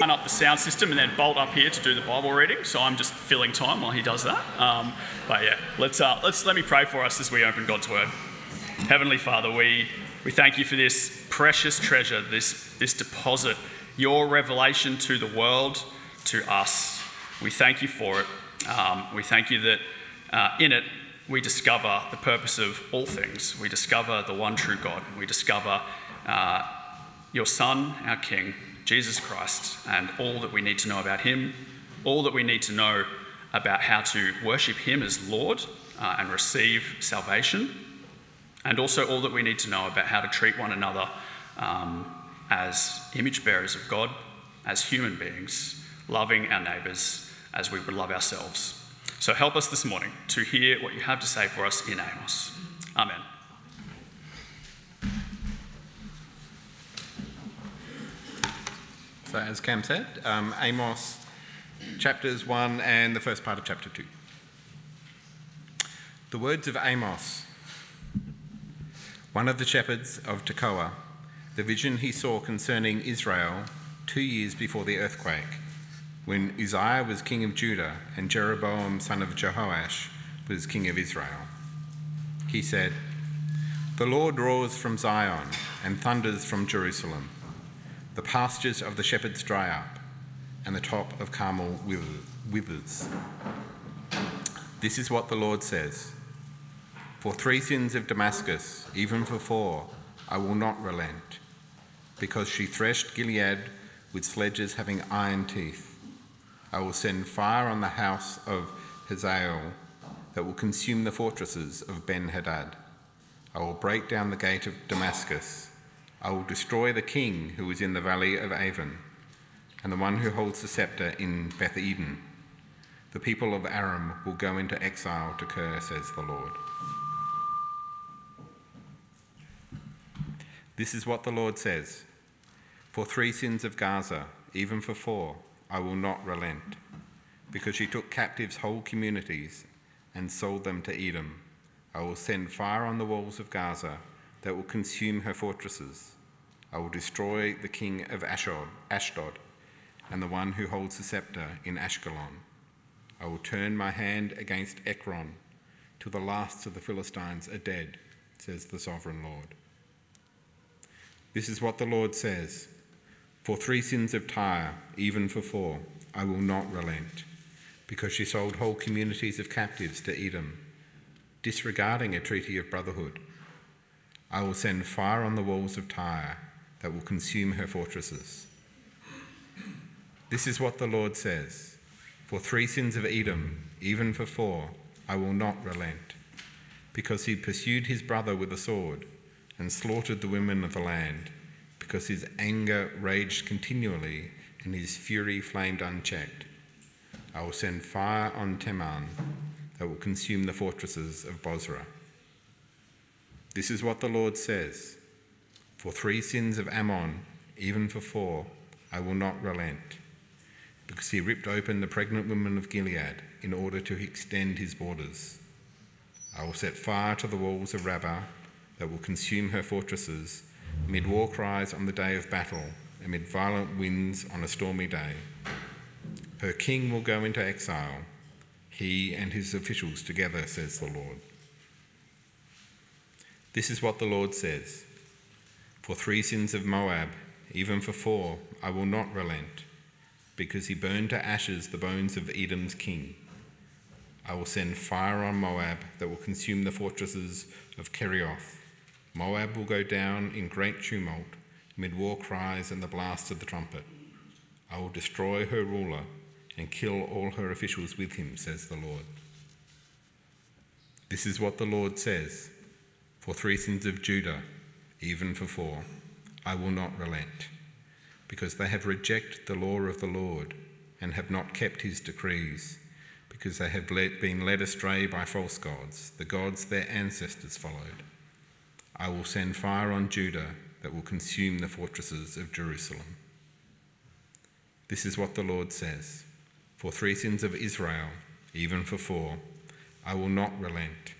Run up the sound system and then bolt up here to do the Bible reading. So I'm just filling time while he does that. Um, but yeah, let's uh, let's let me pray for us as we open God's Word. Heavenly Father, we we thank you for this precious treasure, this this deposit, your revelation to the world, to us. We thank you for it. Um, we thank you that uh, in it we discover the purpose of all things. We discover the one true God. We discover uh, your Son, our King Jesus Christ, and all that we need to know about him, all that we need to know about how to worship him as Lord uh, and receive salvation, and also all that we need to know about how to treat one another um, as image bearers of God, as human beings, loving our neighbours as we would love ourselves. So help us this morning to hear what you have to say for us in Amos. Amen. So, as Cam said, um, Amos chapters 1 and the first part of chapter 2. The words of Amos, one of the shepherds of Tekoa, the vision he saw concerning Israel two years before the earthquake, when Uzziah was king of Judah and Jeroboam son of Jehoash was king of Israel. He said, The Lord roars from Zion and thunders from Jerusalem. The pastures of the shepherds dry up, and the top of Carmel withers. This is what the Lord says For three sins of Damascus, even for four, I will not relent, because she threshed Gilead with sledges having iron teeth. I will send fire on the house of Hazael that will consume the fortresses of Ben Hadad. I will break down the gate of Damascus I will destroy the king who is in the valley of Aven, and the one who holds the scepter in Beth Eden. The people of Aram will go into exile to Kir, says the Lord. This is what the Lord says For three sins of Gaza, even for four, I will not relent, because she took captives whole communities and sold them to Edom. I will send fire on the walls of Gaza that will consume her fortresses. I will destroy the king of Ashdod, Ashdod and the one who holds the scepter in Ashkelon. I will turn my hand against Ekron till the last of the Philistines are dead, says the sovereign Lord. This is what the Lord says For three sins of Tyre, even for four, I will not relent, because she sold whole communities of captives to Edom, disregarding a treaty of brotherhood. I will send fire on the walls of Tyre that will consume her fortresses. This is what the Lord says For three sins of Edom, even for four, I will not relent, because he pursued his brother with a sword and slaughtered the women of the land, because his anger raged continually and his fury flamed unchecked. I will send fire on Teman that will consume the fortresses of Bozrah. This is what the Lord says for three sins of Ammon, even for four, I will not relent, because he ripped open the pregnant woman of Gilead in order to extend his borders. I will set fire to the walls of Rabbah that will consume her fortresses, amid war cries on the day of battle, amid violent winds on a stormy day. Her king will go into exile, he and his officials together, says the Lord. This is what the Lord says. For three sins of Moab, even for four, I will not relent, because he burned to ashes the bones of Edom's king. I will send fire on Moab that will consume the fortresses of Kerioth. Moab will go down in great tumult, amid war cries and the blast of the trumpet. I will destroy her ruler and kill all her officials with him, says the Lord. This is what the Lord says For three sins of Judah, even for four, I will not relent, because they have rejected the law of the Lord and have not kept his decrees, because they have been led astray by false gods, the gods their ancestors followed. I will send fire on Judah that will consume the fortresses of Jerusalem. This is what the Lord says For three sins of Israel, even for four, I will not relent.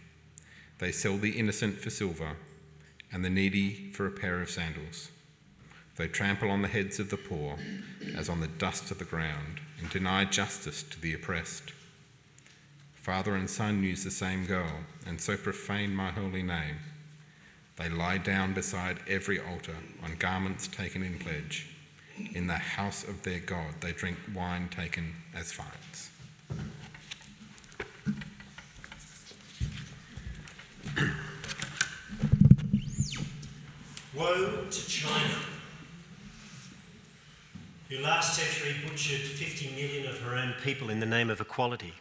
They sell the innocent for silver and the needy for a pair of sandals. They trample on the heads of the poor as on the dust of the ground and deny justice to the oppressed. Father and son use the same girl and so profane my holy name. They lie down beside every altar on garments taken in pledge. In the house of their God, they drink wine taken as fines. Woe to China, who last century butchered 50 million of her own people in the name of equality.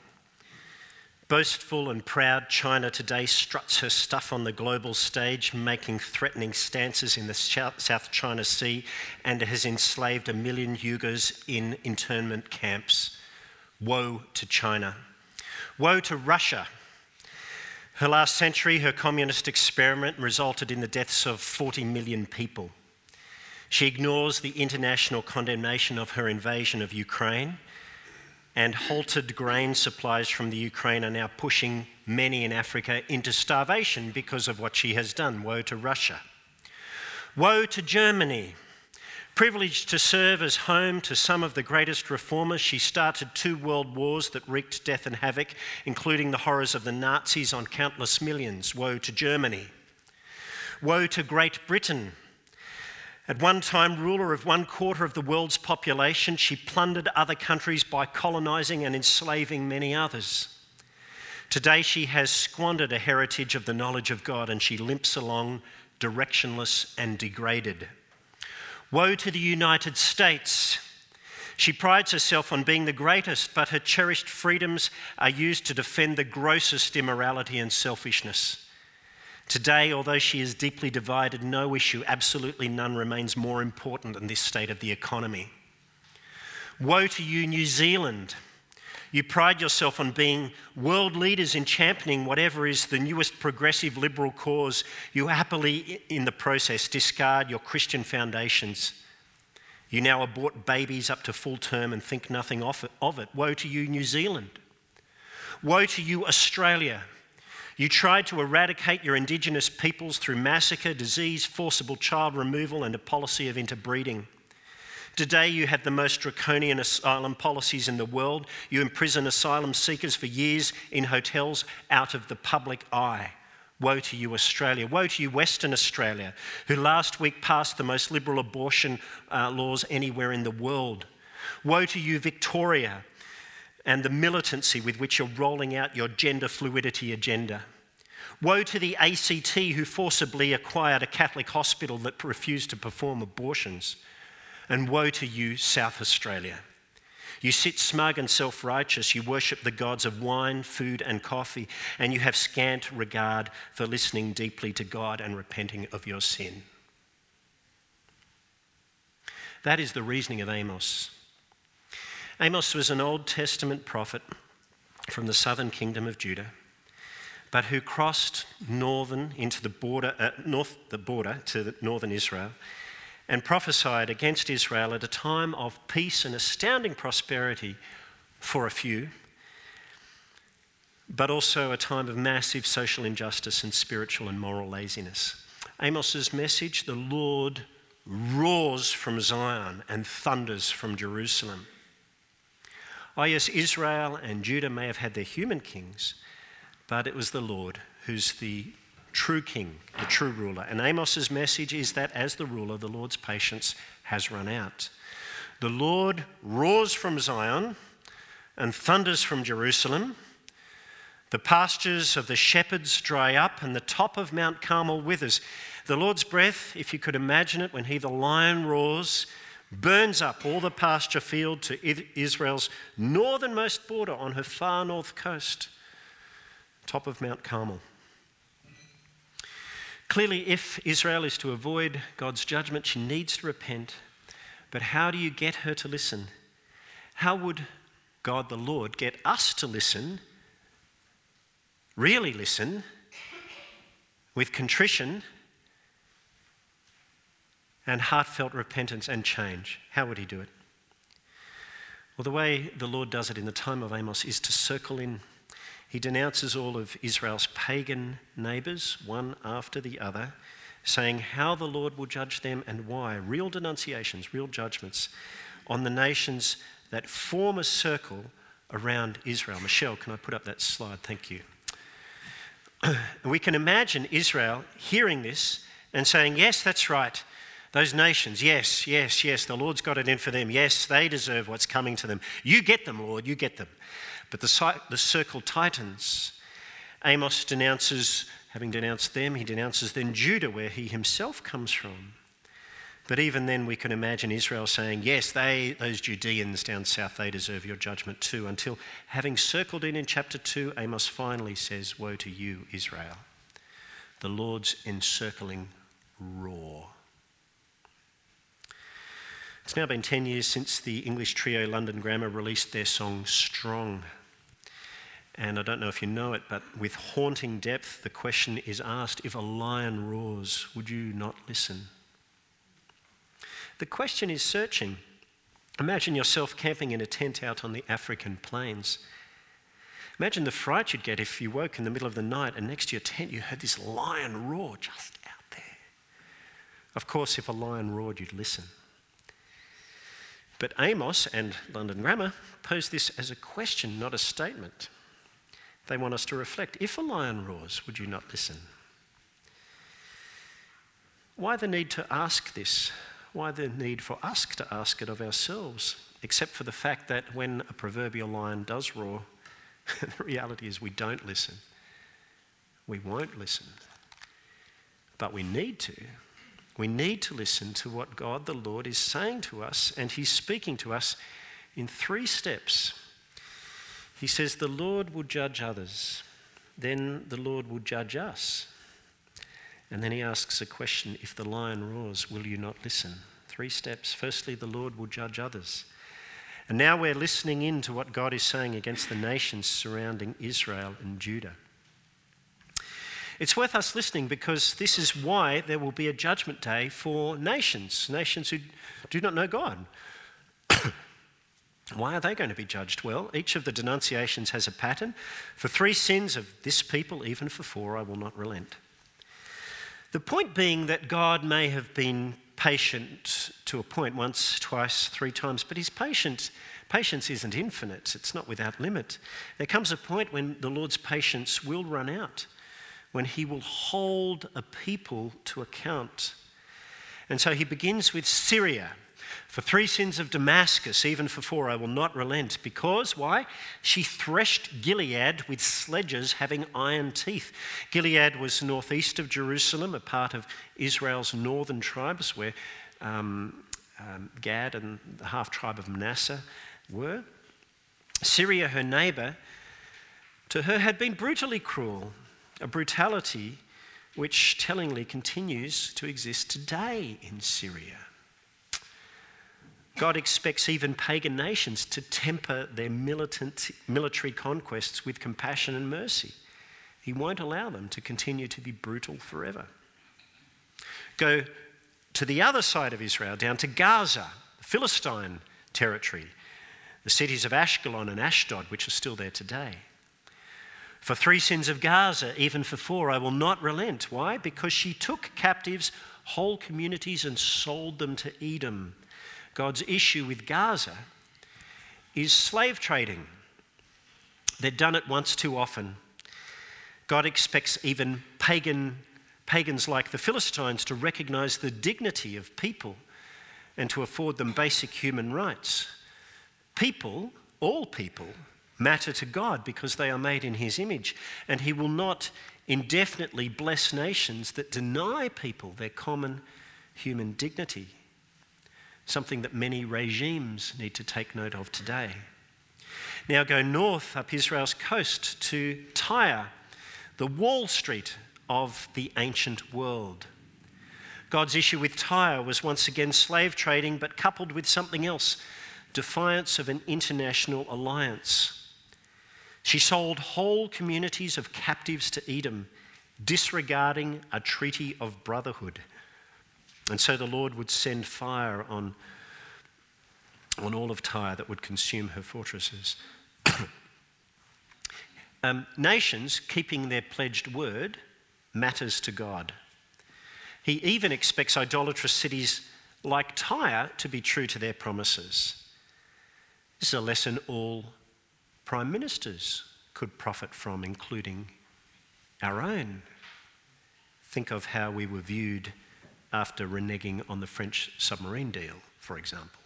Boastful and proud, China today struts her stuff on the global stage, making threatening stances in the South China Sea, and has enslaved a million Uyghurs in internment camps. Woe to China. Woe to Russia, her last century, her communist experiment resulted in the deaths of 40 million people. She ignores the international condemnation of her invasion of Ukraine, and halted grain supplies from the Ukraine are now pushing many in Africa into starvation because of what she has done. Woe to Russia. Woe to Germany, Privileged to serve as home to some of the greatest reformers, she started two world wars that wreaked death and havoc, including the horrors of the Nazis on countless millions. Woe to Germany. Woe to Great Britain. At one time, ruler of one quarter of the world's population, she plundered other countries by colonising and enslaving many others. Today, she has squandered a heritage of the knowledge of God and she limps along directionless and degraded. Woe to the United States. She prides herself on being the greatest, but her cherished freedoms are used to defend the grossest immorality and selfishness. Today, although she is deeply divided, no issue, absolutely none, remains more important than this state of the economy. Woe to you, New Zealand. You pride yourself on being world leaders in championing whatever is the newest progressive liberal cause. You happily, in the process, discard your Christian foundations. You now abort babies up to full term and think nothing of it. Woe to you, New Zealand. Woe to you, Australia. You tried to eradicate your Indigenous peoples through massacre, disease, forcible child removal, and a policy of interbreeding. Today, you have the most draconian asylum policies in the world. You imprison asylum seekers for years in hotels out of the public eye. Woe to you, Australia. Woe to you, Western Australia, who last week passed the most liberal abortion uh, laws anywhere in the world. Woe to you, Victoria, and the militancy with which you're rolling out your gender fluidity agenda. Woe to the ACT who forcibly acquired a Catholic hospital that refused to perform abortions. And woe to you, South Australia. You sit smug and self righteous. You worship the gods of wine, food, and coffee, and you have scant regard for listening deeply to God and repenting of your sin. That is the reasoning of Amos. Amos was an Old Testament prophet from the southern kingdom of Judah, but who crossed northern into the border, uh, north the border to northern Israel and prophesied against Israel at a time of peace and astounding prosperity for a few, but also a time of massive social injustice and spiritual and moral laziness. Amos's message the Lord roars from Zion and thunders from Jerusalem. Oh, yes, Israel and Judah may have had their human kings, but it was the Lord who's the true king, the true ruler. And Amos's message is that as the ruler, the Lord's patience has run out. The Lord roars from Zion and thunders from Jerusalem. The pastures of the shepherds dry up, and the top of Mount Carmel withers. The Lord's breath, if you could imagine it, when he, the lion, roars, burns up all the pasture field to Israel's northernmost border on her far north coast, top of Mount Carmel. Clearly, if Israel is to avoid God's judgment, she needs to repent. But how do you get her to listen? How would God the Lord get us to listen, really listen, with contrition and heartfelt repentance and change? How would He do it? Well, the way the Lord does it in the time of Amos is to circle in he denounces all of Israel's pagan neighbours, one after the other, saying how the Lord will judge them and why. Real denunciations, real judgments on the nations that form a circle around Israel. Michelle, can I put up that slide? Thank you. we can imagine Israel hearing this and saying, Yes, that's right. Those nations, yes, yes, yes, the Lord's got it in for them. Yes, they deserve what's coming to them. You get them, Lord, you get them. But the, the circle tightens. Amos denounces, having denounced them, he denounces then Judah, where he himself comes from. But even then, we can imagine Israel saying, Yes, they, those Judeans down south, they deserve your judgment too. Until having circled in in chapter 2, Amos finally says, Woe to you, Israel. The Lord's encircling roar. It's now been 10 years since the English trio London Grammar released their song Strong. And I don't know if you know it, but with haunting depth, the question is asked if a lion roars, would you not listen? The question is searching. Imagine yourself camping in a tent out on the African plains. Imagine the fright you'd get if you woke in the middle of the night and next to your tent you heard this lion roar just out there. Of course, if a lion roared, you'd listen. But Amos and London Grammar pose this as a question, not a statement. They want us to reflect. If a lion roars, would you not listen? Why the need to ask this? Why the need for us to ask it of ourselves, except for the fact that when a proverbial lion does roar, the reality is we don't listen. We won't listen. But we need to. We need to listen to what God the Lord is saying to us, and He's speaking to us in three steps. He says, The Lord will judge others, then the Lord will judge us. And then he asks a question if the lion roars, will you not listen? Three steps. Firstly, the Lord will judge others. And now we're listening in to what God is saying against the nations surrounding Israel and Judah. It's worth us listening because this is why there will be a judgment day for nations, nations who do not know God. Why are they going to be judged? Well, each of the denunciations has a pattern. For three sins of this people, even for four, I will not relent. The point being that God may have been patient to a point once, twice, three times, but his patience, patience isn't infinite, it's not without limit. There comes a point when the Lord's patience will run out, when he will hold a people to account. And so he begins with Syria, for three sins of Damascus, even for four, I will not relent. Because, why? She threshed Gilead with sledges having iron teeth. Gilead was northeast of Jerusalem, a part of Israel's northern tribes where um, um, Gad and the half tribe of Manasseh were. Syria, her neighbour, to her had been brutally cruel, a brutality which tellingly continues to exist today in Syria. God expects even pagan nations to temper their militant, military conquests with compassion and mercy. He won't allow them to continue to be brutal forever. Go to the other side of Israel, down to Gaza, the Philistine territory, the cities of Ashkelon and Ashdod, which are still there today. For three sins of Gaza, even for four, I will not relent. Why? Because she took captives whole communities and sold them to Edom God's issue with Gaza is slave trading. They've done it once too often. God expects even pagan, pagans like the Philistines to recognize the dignity of people and to afford them basic human rights. People, all people, matter to God because they are made in His image, and He will not indefinitely bless nations that deny people their common human dignity something that many regimes need to take note of today. Now go north up Israel's coast to Tyre, the Wall Street of the ancient world. God's issue with Tyre was once again slave trading, but coupled with something else defiance of an international alliance. She sold whole communities of captives to Edom, disregarding a treaty of brotherhood. And so the Lord would send fire on, on all of Tyre that would consume her fortresses. um, nations keeping their pledged word matters to God. He even expects idolatrous cities like Tyre to be true to their promises. This is a lesson all prime ministers could profit from, including our own. Think of how we were viewed after reneging on the French submarine deal, for example.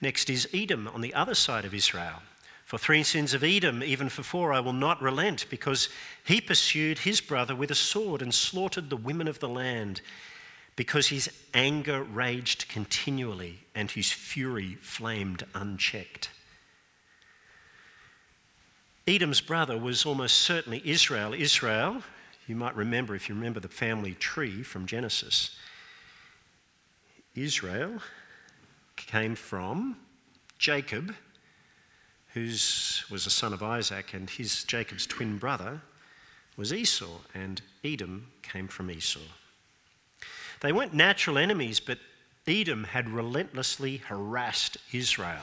Next is Edom on the other side of Israel. For three sins of Edom, even for four, I will not relent, because he pursued his brother with a sword and slaughtered the women of the land, because his anger raged continually and his fury flamed unchecked. Edom's brother was almost certainly Israel. Israel, you might remember if you remember the family tree from Genesis, Israel came from Jacob who was a son of Isaac, and his Jacob's twin brother was Esau, and Edom came from Esau. They weren't natural enemies, but Edom had relentlessly harassed Israel,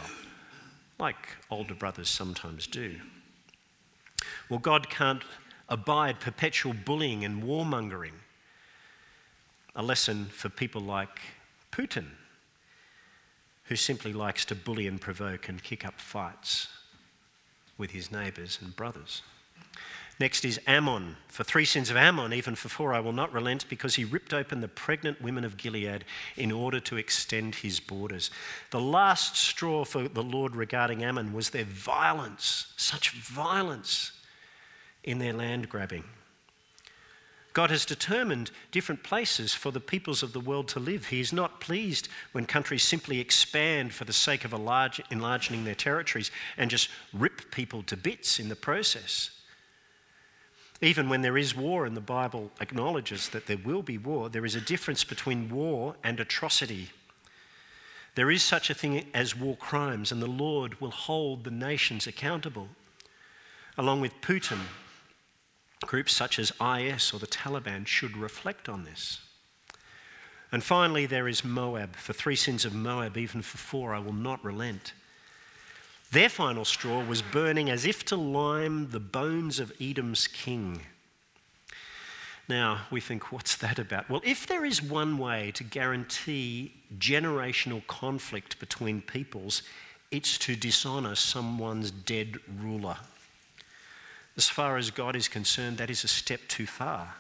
like older brothers sometimes do. Well, God can't abide perpetual bullying and warmongering. A lesson for people like Putin, who simply likes to bully and provoke and kick up fights with his neighbours and brothers. Next is Ammon. For three sins of Ammon, even for four, I will not relent because he ripped open the pregnant women of Gilead in order to extend his borders. The last straw for the Lord regarding Ammon was their violence, such violence in their land grabbing. God has determined different places for the peoples of the world to live. He is not pleased when countries simply expand for the sake of enlarging their territories and just rip people to bits in the process. Even when there is war, and the Bible acknowledges that there will be war, there is a difference between war and atrocity. There is such a thing as war crimes, and the Lord will hold the nations accountable. Along with Putin, Groups such as IS or the Taliban should reflect on this. And finally, there is Moab. For three sins of Moab, even for four, I will not relent. Their final straw was burning as if to lime the bones of Edom's king. Now, we think, what's that about? Well, if there is one way to guarantee generational conflict between peoples, it's to dishonour someone's dead ruler. As far as God is concerned, that is a step too far.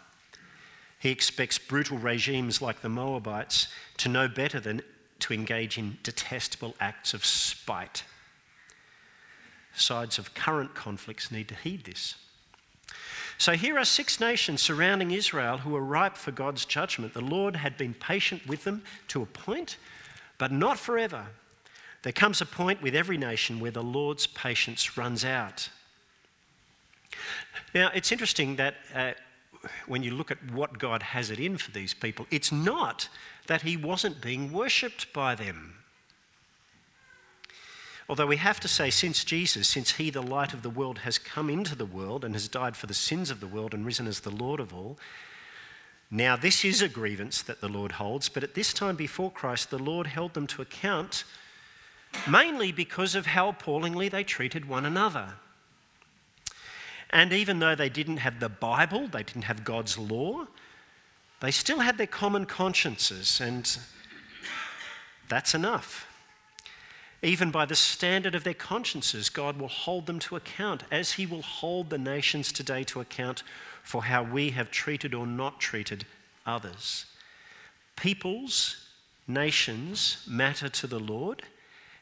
He expects brutal regimes like the Moabites to know better than to engage in detestable acts of spite. Sides of current conflicts need to heed this. So here are six nations surrounding Israel who are ripe for God's judgment. The Lord had been patient with them to a point, but not forever. There comes a point with every nation where the Lord's patience runs out. Now, it's interesting that uh, when you look at what God has it in for these people, it's not that he wasn't being worshipped by them. Although we have to say, since Jesus, since he, the light of the world, has come into the world and has died for the sins of the world and risen as the Lord of all, now this is a grievance that the Lord holds, but at this time before Christ, the Lord held them to account mainly because of how appallingly they treated one another. And even though they didn't have the Bible, they didn't have God's law, they still had their common consciences, and that's enough. Even by the standard of their consciences, God will hold them to account, as He will hold the nations today to account for how we have treated or not treated others. Peoples, nations matter to the Lord,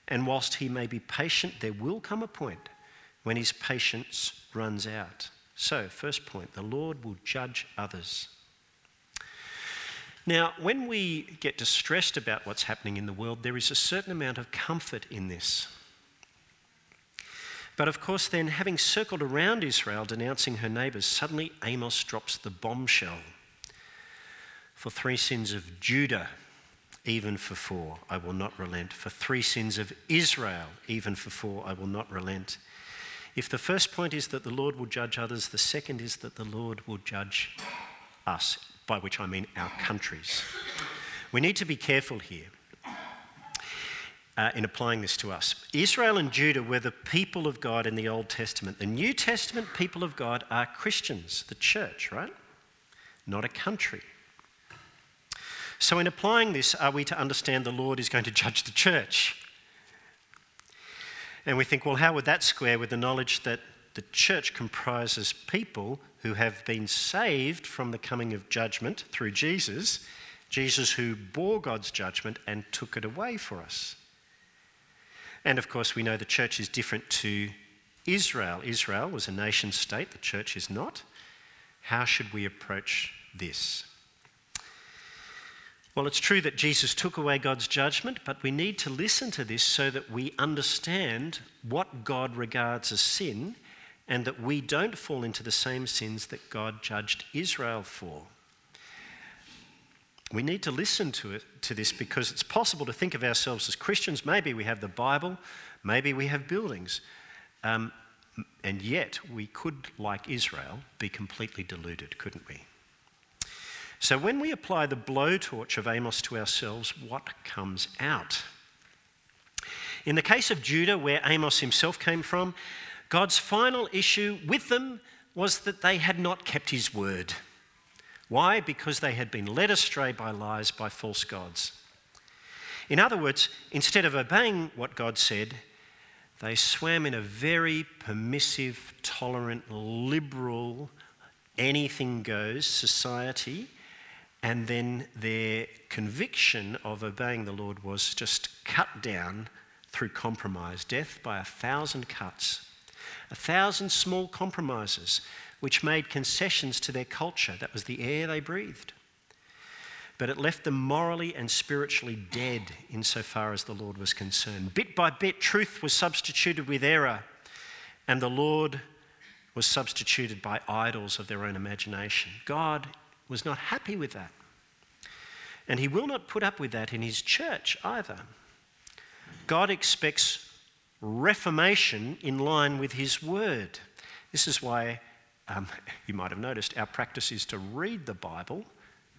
and whilst He may be patient, there will come a point when His patience runs out. So, first point the Lord will judge others. Now, when we get distressed about what's happening in the world, there is a certain amount of comfort in this. But of course, then, having circled around Israel denouncing her neighbours, suddenly Amos drops the bombshell. For three sins of Judah, even for four, I will not relent. For three sins of Israel, even for four, I will not relent. If the first point is that the Lord will judge others, the second is that the Lord will judge us, by which I mean our countries. We need to be careful here. Uh, in applying this to us. Israel and Judah were the people of God in the Old Testament. The New Testament people of God are Christians, the church, right? Not a country. So, in applying this, are we to understand the Lord is going to judge the church? And we think, well, how would that square with the knowledge that the church comprises people who have been saved from the coming of judgment through Jesus, Jesus who bore God's judgment and took it away for us? And of course, we know the church is different to Israel. Israel was a nation state, the church is not. How should we approach this? Well, it's true that Jesus took away God's judgment, but we need to listen to this so that we understand what God regards as sin and that we don't fall into the same sins that God judged Israel for. We need to listen to, it, to this because it's possible to think of ourselves as Christians. Maybe we have the Bible, maybe we have buildings. Um, and yet, we could, like Israel, be completely deluded, couldn't we? So, when we apply the blowtorch of Amos to ourselves, what comes out? In the case of Judah, where Amos himself came from, God's final issue with them was that they had not kept his word. Why? Because they had been led astray by lies, by false gods. In other words, instead of obeying what God said, they swam in a very permissive, tolerant, liberal, anything goes society and then their conviction of obeying the Lord was just cut down through compromise, death by a thousand cuts, a thousand small compromises which made concessions to their culture. That was the air they breathed. But it left them morally and spiritually dead insofar as the Lord was concerned. Bit by bit, truth was substituted with error, and the Lord was substituted by idols of their own imagination. God was not happy with that. And he will not put up with that in his church either. God expects reformation in line with his word. This is why, um, you might have noticed, our practice is to read the Bible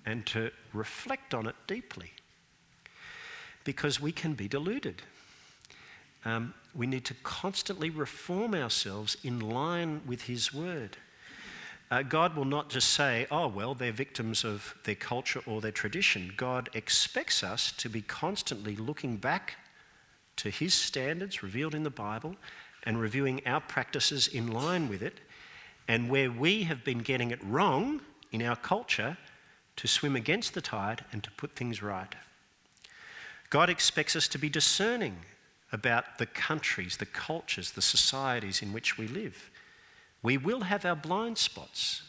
and to reflect on it deeply. Because we can be deluded. Um, we need to constantly reform ourselves in line with his word uh, God will not just say, oh, well, they're victims of their culture or their tradition. God expects us to be constantly looking back to his standards revealed in the Bible and reviewing our practices in line with it. And where we have been getting it wrong in our culture, to swim against the tide and to put things right. God expects us to be discerning about the countries, the cultures, the societies in which we live. We will have our blind spots.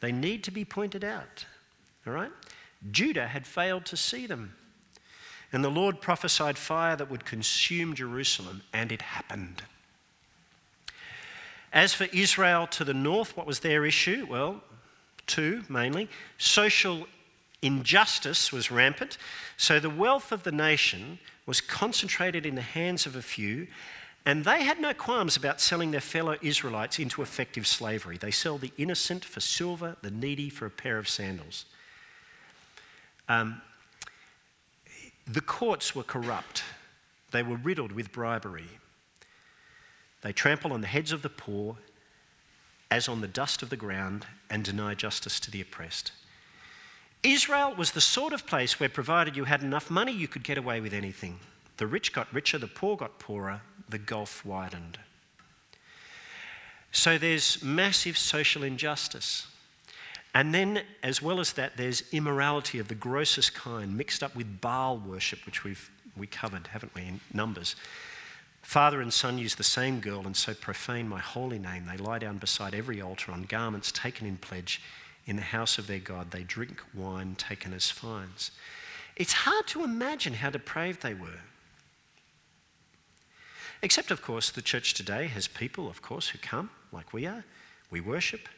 They need to be pointed out. All right? Judah had failed to see them. And the Lord prophesied fire that would consume Jerusalem, and it happened. As for Israel to the north, what was their issue? Well, two mainly. Social injustice was rampant, so the wealth of the nation was concentrated in the hands of a few, and they had no qualms about selling their fellow Israelites into effective slavery. They sell the innocent for silver, the needy for a pair of sandals. Um, the courts were corrupt, they were riddled with bribery. They trample on the heads of the poor as on the dust of the ground and deny justice to the oppressed. Israel was the sort of place where, provided you had enough money, you could get away with anything. The rich got richer, the poor got poorer, the gulf widened. So there's massive social injustice. And then, as well as that, there's immorality of the grossest kind mixed up with Baal worship, which we've we covered, haven't we, in Numbers. Father and son use the same girl and so profane my holy name. They lie down beside every altar on garments taken in pledge in the house of their God. They drink wine taken as fines. It's hard to imagine how depraved they were. Except, of course, the church today has people, of course, who come like we are, we worship,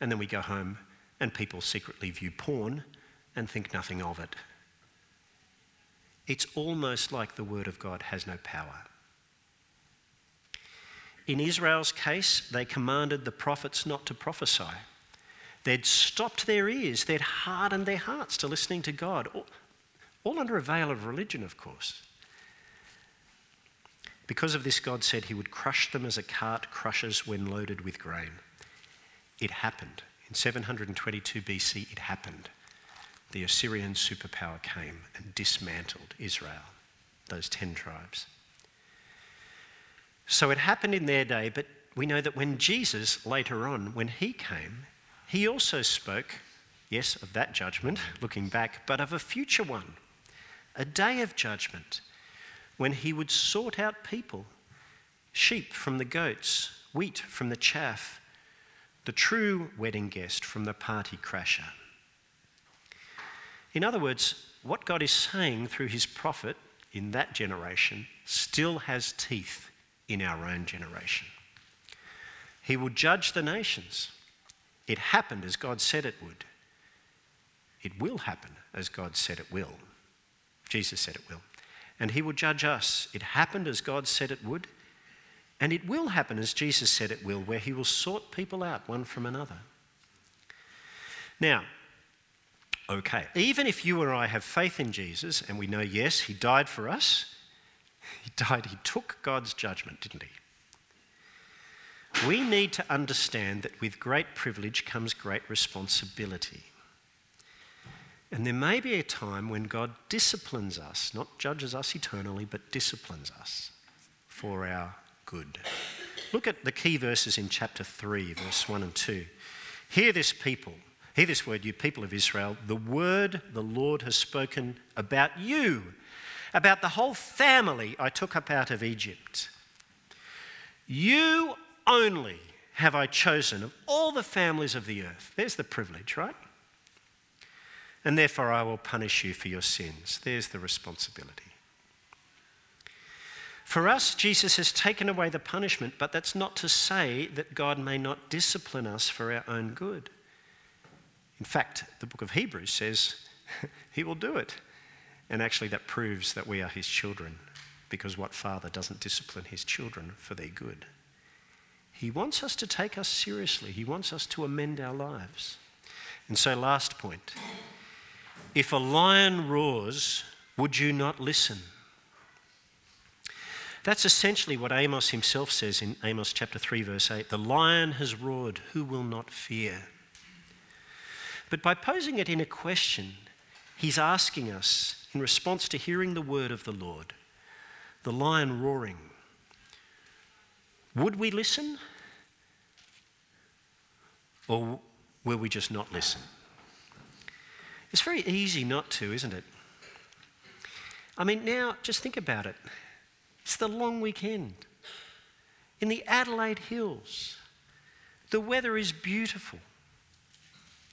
and then we go home and people secretly view porn and think nothing of it. It's almost like the Word of God has no power. In Israel's case, they commanded the prophets not to prophesy. They'd stopped their ears, they'd hardened their hearts to listening to God, all, all under a veil of religion, of course. Because of this, God said he would crush them as a cart crushes when loaded with grain. It happened. In 722 BC, it happened. the Assyrian superpower came and dismantled Israel, those 10 tribes. So it happened in their day, but we know that when Jesus, later on, when he came, he also spoke, yes, of that judgment, looking back, but of a future one, a day of judgment, when he would sort out people, sheep from the goats, wheat from the chaff, the true wedding guest from the party crasher. In other words, what God is saying through his prophet in that generation still has teeth in our own generation. He will judge the nations. It happened as God said it would. It will happen as God said it will. Jesus said it will. And he will judge us. It happened as God said it would. And it will happen as Jesus said it will, where he will sort people out one from another. Now, okay, even if you or I have faith in Jesus and we know, yes, he died for us, he died, he took God's judgment, didn't he? We need to understand that with great privilege comes great responsibility. And there may be a time when God disciplines us, not judges us eternally, but disciplines us for our good. Look at the key verses in chapter 3, verse 1 and 2. Hear this people, hear this word, you people of Israel, the word the Lord has spoken about you, about the whole family I took up out of Egypt. You only have I chosen of all the families of the earth. There's the privilege, right? And therefore I will punish you for your sins. There's the responsibility. For us, Jesus has taken away the punishment, but that's not to say that God may not discipline us for our own good. In fact, the book of Hebrews says he will do it. And actually, that proves that we are his children, because what father doesn't discipline his children for their good? He wants us to take us seriously, He wants us to amend our lives. And so, last point if a lion roars, would you not listen? That's essentially what Amos himself says in Amos chapter 3, verse 8. The lion has roared, who will not fear? But by posing it in a question, he's asking us, in response to hearing the word of the Lord, the lion roaring, would we listen? Or will we just not listen? It's very easy not to, isn't it? I mean, now just think about it. It's the long weekend in the Adelaide Hills. The weather is beautiful.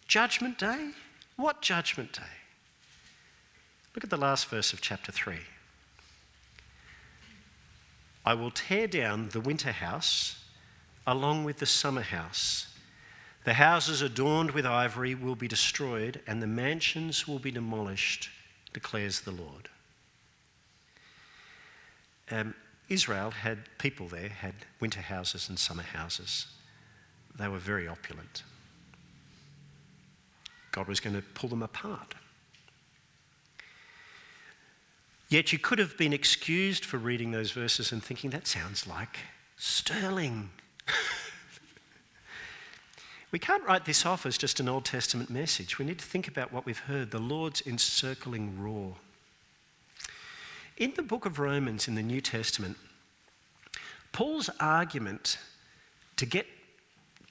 Judgment Day? What Judgment Day? Look at the last verse of chapter 3. I will tear down the winter house along with the summer house. The houses adorned with ivory will be destroyed, and the mansions will be demolished, declares the Lord. Um, Israel had people there, had winter houses and summer houses. They were very opulent. God was going to pull them apart. Yet you could have been excused for reading those verses and thinking, that sounds like Stirling. we can't write this off as just an Old Testament message. We need to think about what we've heard the Lord's encircling roar. In the book of Romans in the New Testament, Paul's argument to get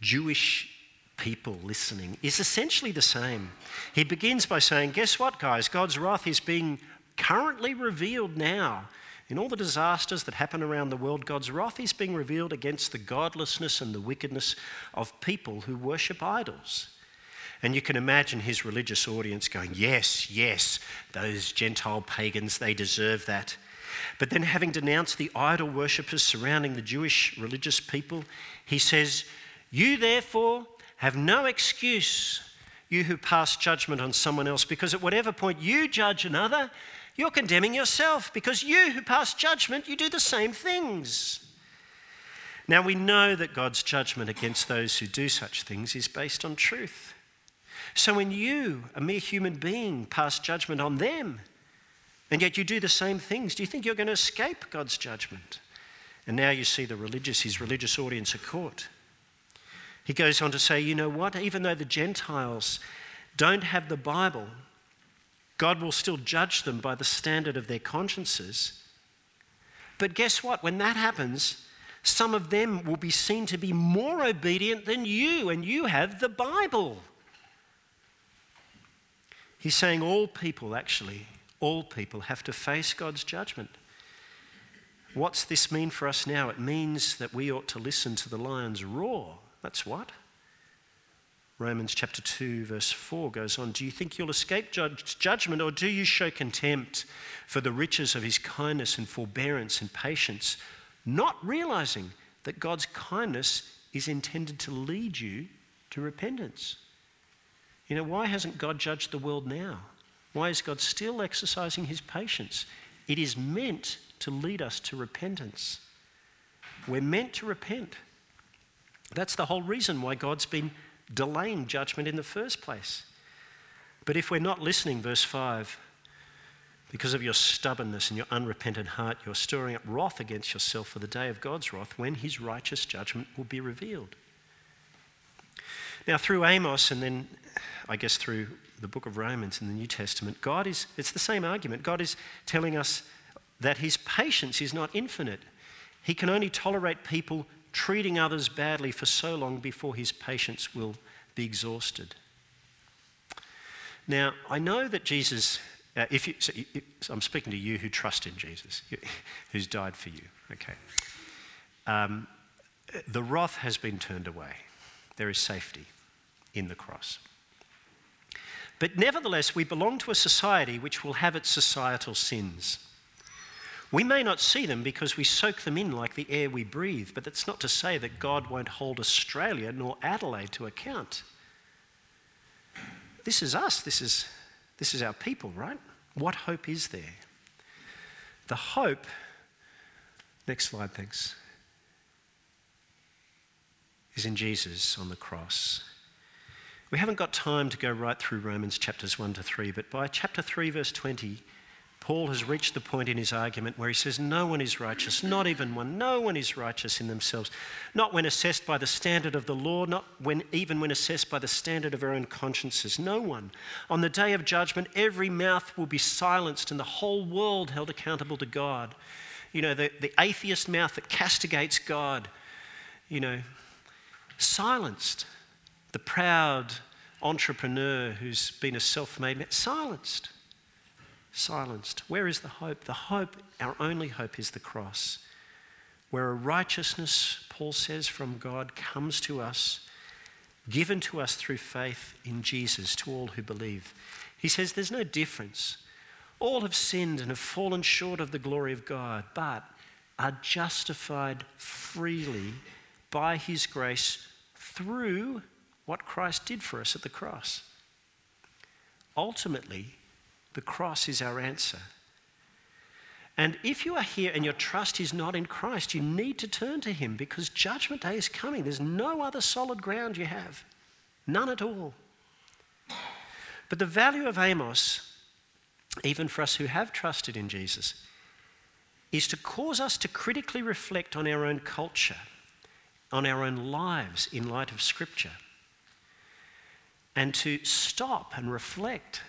Jewish people listening is essentially the same. He begins by saying, Guess what, guys? God's wrath is being currently revealed now. In all the disasters that happen around the world, God's wrath is being revealed against the godlessness and the wickedness of people who worship idols. And you can imagine his religious audience going, Yes, yes, those Gentile pagans, they deserve that. But then, having denounced the idol worshippers surrounding the Jewish religious people, he says, You therefore have no excuse, you who pass judgment on someone else, because at whatever point you judge another, you're condemning yourself because you who pass judgment, you do the same things. Now we know that God's judgment against those who do such things is based on truth. So when you, a mere human being, pass judgment on them, and yet you do the same things, do you think you're going to escape God's judgment? And now you see the religious, his religious audience are caught. He goes on to say, you know what? Even though the Gentiles don't have the Bible, God will still judge them by the standard of their consciences. But guess what? When that happens, some of them will be seen to be more obedient than you, and you have the Bible. He's saying all people, actually, all people have to face God's judgment. What's this mean for us now? It means that we ought to listen to the lion's roar. That's what. Romans chapter 2, verse 4 goes on Do you think you'll escape judgment, or do you show contempt for the riches of his kindness and forbearance and patience, not realizing that God's kindness is intended to lead you to repentance? You know, why hasn't God judged the world now? Why is God still exercising his patience? It is meant to lead us to repentance. We're meant to repent. That's the whole reason why God's been delaying judgment in the first place. But if we're not listening, verse 5, because of your stubbornness and your unrepentant heart, you're stirring up wrath against yourself for the day of God's wrath when his righteous judgment will be revealed. Now, through Amos and then I guess through the book of Romans in the New Testament, God is, it's the same argument. God is telling us that his patience is not infinite. He can only tolerate people treating others badly for so long before his patience will be exhausted. Now, I know that Jesus, uh, if you, so I'm speaking to you who trust in Jesus, who's died for you, okay. Um, the wrath has been turned away. There is safety in the cross. But nevertheless, we belong to a society which will have its societal sins. We may not see them because we soak them in like the air we breathe, but that's not to say that God won't hold Australia nor Adelaide to account. This is us, this is, this is our people, right? What hope is there? The hope, next slide, thanks, is in Jesus on the cross. We haven't got time to go right through Romans chapters 1 to 3, but by chapter 3, verse 20, Paul has reached the point in his argument where he says, No one is righteous, not even one. No one is righteous in themselves. Not when assessed by the standard of the law, not when, even when assessed by the standard of our own consciences. No one. On the day of judgment, every mouth will be silenced and the whole world held accountable to God. You know, the, the atheist mouth that castigates God, you know, silenced. The proud entrepreneur who's been a self made man, silenced silenced. Where is the hope? The hope, our only hope, is the cross, where a righteousness, Paul says, from God comes to us, given to us through faith in Jesus to all who believe. He says there's no difference. All have sinned and have fallen short of the glory of God, but are justified freely by his grace through what Christ did for us at the cross. Ultimately, the cross is our answer. And if you are here and your trust is not in Christ, you need to turn to Him because Judgment Day is coming. There's no other solid ground you have, none at all. But the value of Amos, even for us who have trusted in Jesus, is to cause us to critically reflect on our own culture, on our own lives in light of Scripture, and to stop and reflect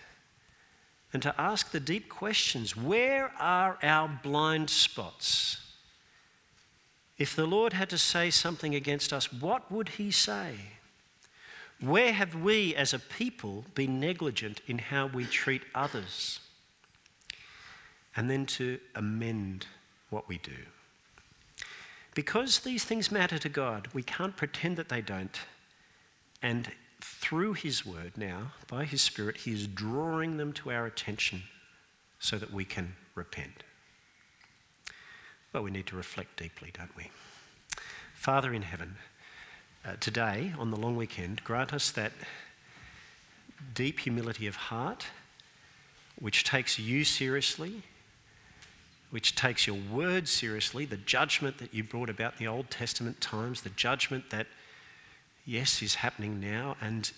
and to ask the deep questions where are our blind spots? If the Lord had to say something against us, what would he say? Where have we as a people been negligent in how we treat others? And then to amend what we do. Because these things matter to God, we can't pretend that they don't. And through His Word now, by His Spirit, He is drawing them to our attention so that we can repent. Well, we need to reflect deeply, don't we? Father in heaven, uh, today on the long weekend, grant us that deep humility of heart which takes you seriously, which takes your word seriously, the judgment that you brought about the Old Testament times, the judgment that yes, is happening now, and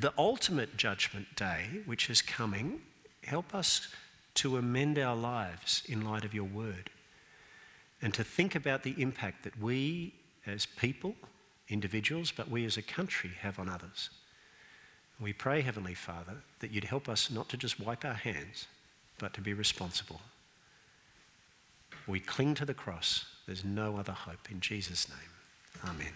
the ultimate judgment day, which is coming, help us to amend our lives in light of your word and to think about the impact that we as people, individuals, but we as a country have on others. We pray, Heavenly Father, that you'd help us not to just wipe our hands, but to be responsible. We cling to the cross. There's no other hope. In Jesus' name, amen.